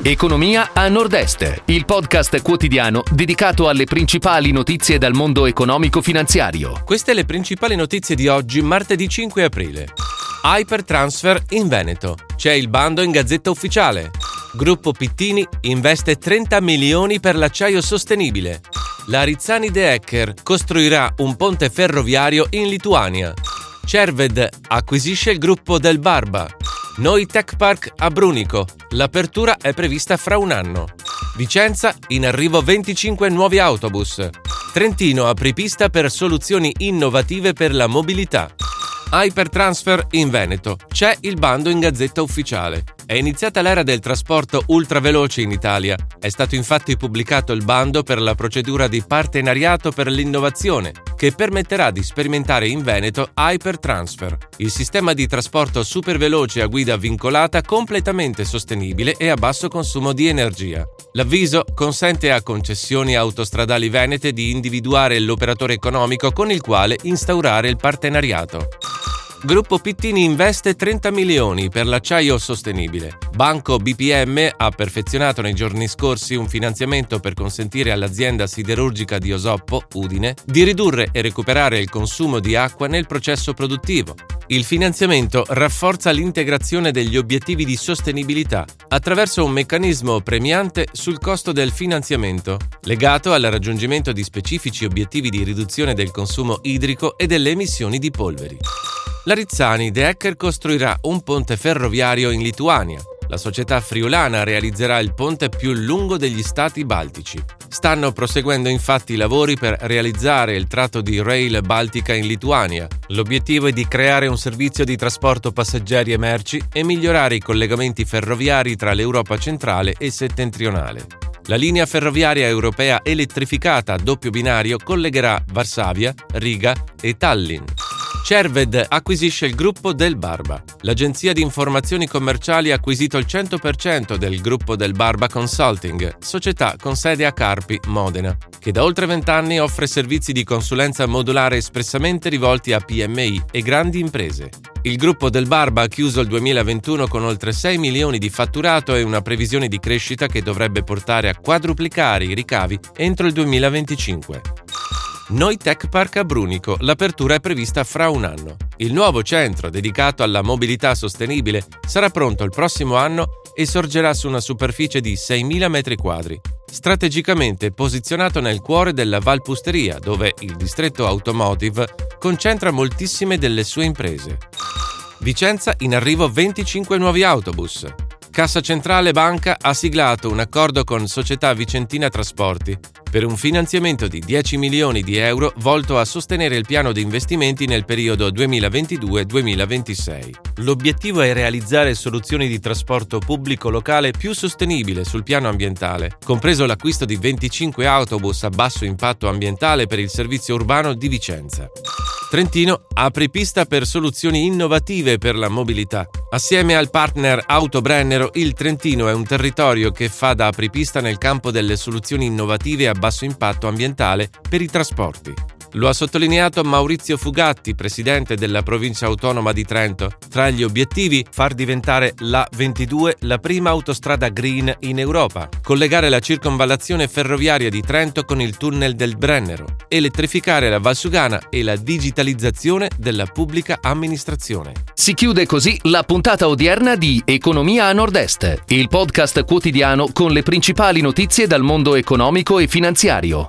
Economia a Nord-Est, il podcast quotidiano dedicato alle principali notizie dal mondo economico-finanziario. Queste le principali notizie di oggi, martedì 5 aprile. Hypertransfer in Veneto. C'è il bando in Gazzetta Ufficiale. Gruppo Pittini investe 30 milioni per l'acciaio sostenibile. La Rizzani De Ecker costruirà un ponte ferroviario in Lituania. Cerved acquisisce il gruppo del Barba. Noi Tech Park a Brunico. L'apertura è prevista fra un anno. Vicenza in arrivo 25 nuovi autobus. Trentino apre pista per soluzioni innovative per la mobilità. Hypertransfer in Veneto. C'è il bando in gazzetta ufficiale. È iniziata l'era del trasporto ultraveloce in Italia. È stato infatti pubblicato il bando per la procedura di partenariato per l'innovazione, che permetterà di sperimentare in Veneto Hypertransfer, il sistema di trasporto superveloce a guida vincolata completamente sostenibile e a basso consumo di energia. L'avviso consente a concessioni autostradali venete di individuare l'operatore economico con il quale instaurare il partenariato. Gruppo Pittini investe 30 milioni per l'acciaio sostenibile. Banco BPM ha perfezionato nei giorni scorsi un finanziamento per consentire all'azienda siderurgica di Osoppo, Udine, di ridurre e recuperare il consumo di acqua nel processo produttivo. Il finanziamento rafforza l'integrazione degli obiettivi di sostenibilità attraverso un meccanismo premiante sul costo del finanziamento, legato al raggiungimento di specifici obiettivi di riduzione del consumo idrico e delle emissioni di polveri. La Rizzani De Ecker costruirà un ponte ferroviario in Lituania. La società friulana realizzerà il ponte più lungo degli stati baltici. Stanno proseguendo infatti i lavori per realizzare il tratto di Rail Baltica in Lituania. L'obiettivo è di creare un servizio di trasporto passeggeri e merci e migliorare i collegamenti ferroviari tra l'Europa centrale e settentrionale. La linea ferroviaria europea elettrificata a doppio binario collegherà Varsavia, Riga e Tallinn. Cerved acquisisce il gruppo Del Barba. L'agenzia di informazioni commerciali ha acquisito il 100% del gruppo Del Barba Consulting, società con sede a Carpi, Modena, che da oltre vent'anni offre servizi di consulenza modulare espressamente rivolti a PMI e grandi imprese. Il gruppo Del Barba ha chiuso il 2021 con oltre 6 milioni di fatturato e una previsione di crescita che dovrebbe portare a quadruplicare i ricavi entro il 2025. Noi Tech Park a Brunico. L'apertura è prevista fra un anno. Il nuovo centro dedicato alla mobilità sostenibile sarà pronto il prossimo anno e sorgerà su una superficie di 6.000 m2, strategicamente posizionato nel cuore della Valpusteria, dove il distretto automotive concentra moltissime delle sue imprese. Vicenza in arrivo 25 nuovi autobus. Cassa Centrale Banca ha siglato un accordo con Società Vicentina Trasporti per un finanziamento di 10 milioni di euro volto a sostenere il piano di investimenti nel periodo 2022-2026. L'obiettivo è realizzare soluzioni di trasporto pubblico locale più sostenibile sul piano ambientale, compreso l'acquisto di 25 autobus a basso impatto ambientale per il servizio urbano di Vicenza. Trentino apre pista per soluzioni innovative per la mobilità. Assieme al partner Autobrennero, il Trentino è un territorio che fa da apripista nel campo delle soluzioni innovative a basso impatto ambientale per i trasporti. Lo ha sottolineato Maurizio Fugatti, presidente della provincia autonoma di Trento. Tra gli obiettivi, far diventare la 22 la prima autostrada green in Europa, collegare la circonvallazione ferroviaria di Trento con il tunnel del Brennero, elettrificare la Valsugana e la digitalizzazione della pubblica amministrazione. Si chiude così la puntata odierna di Economia a Nord-Est, il podcast quotidiano con le principali notizie dal mondo economico e finanziario.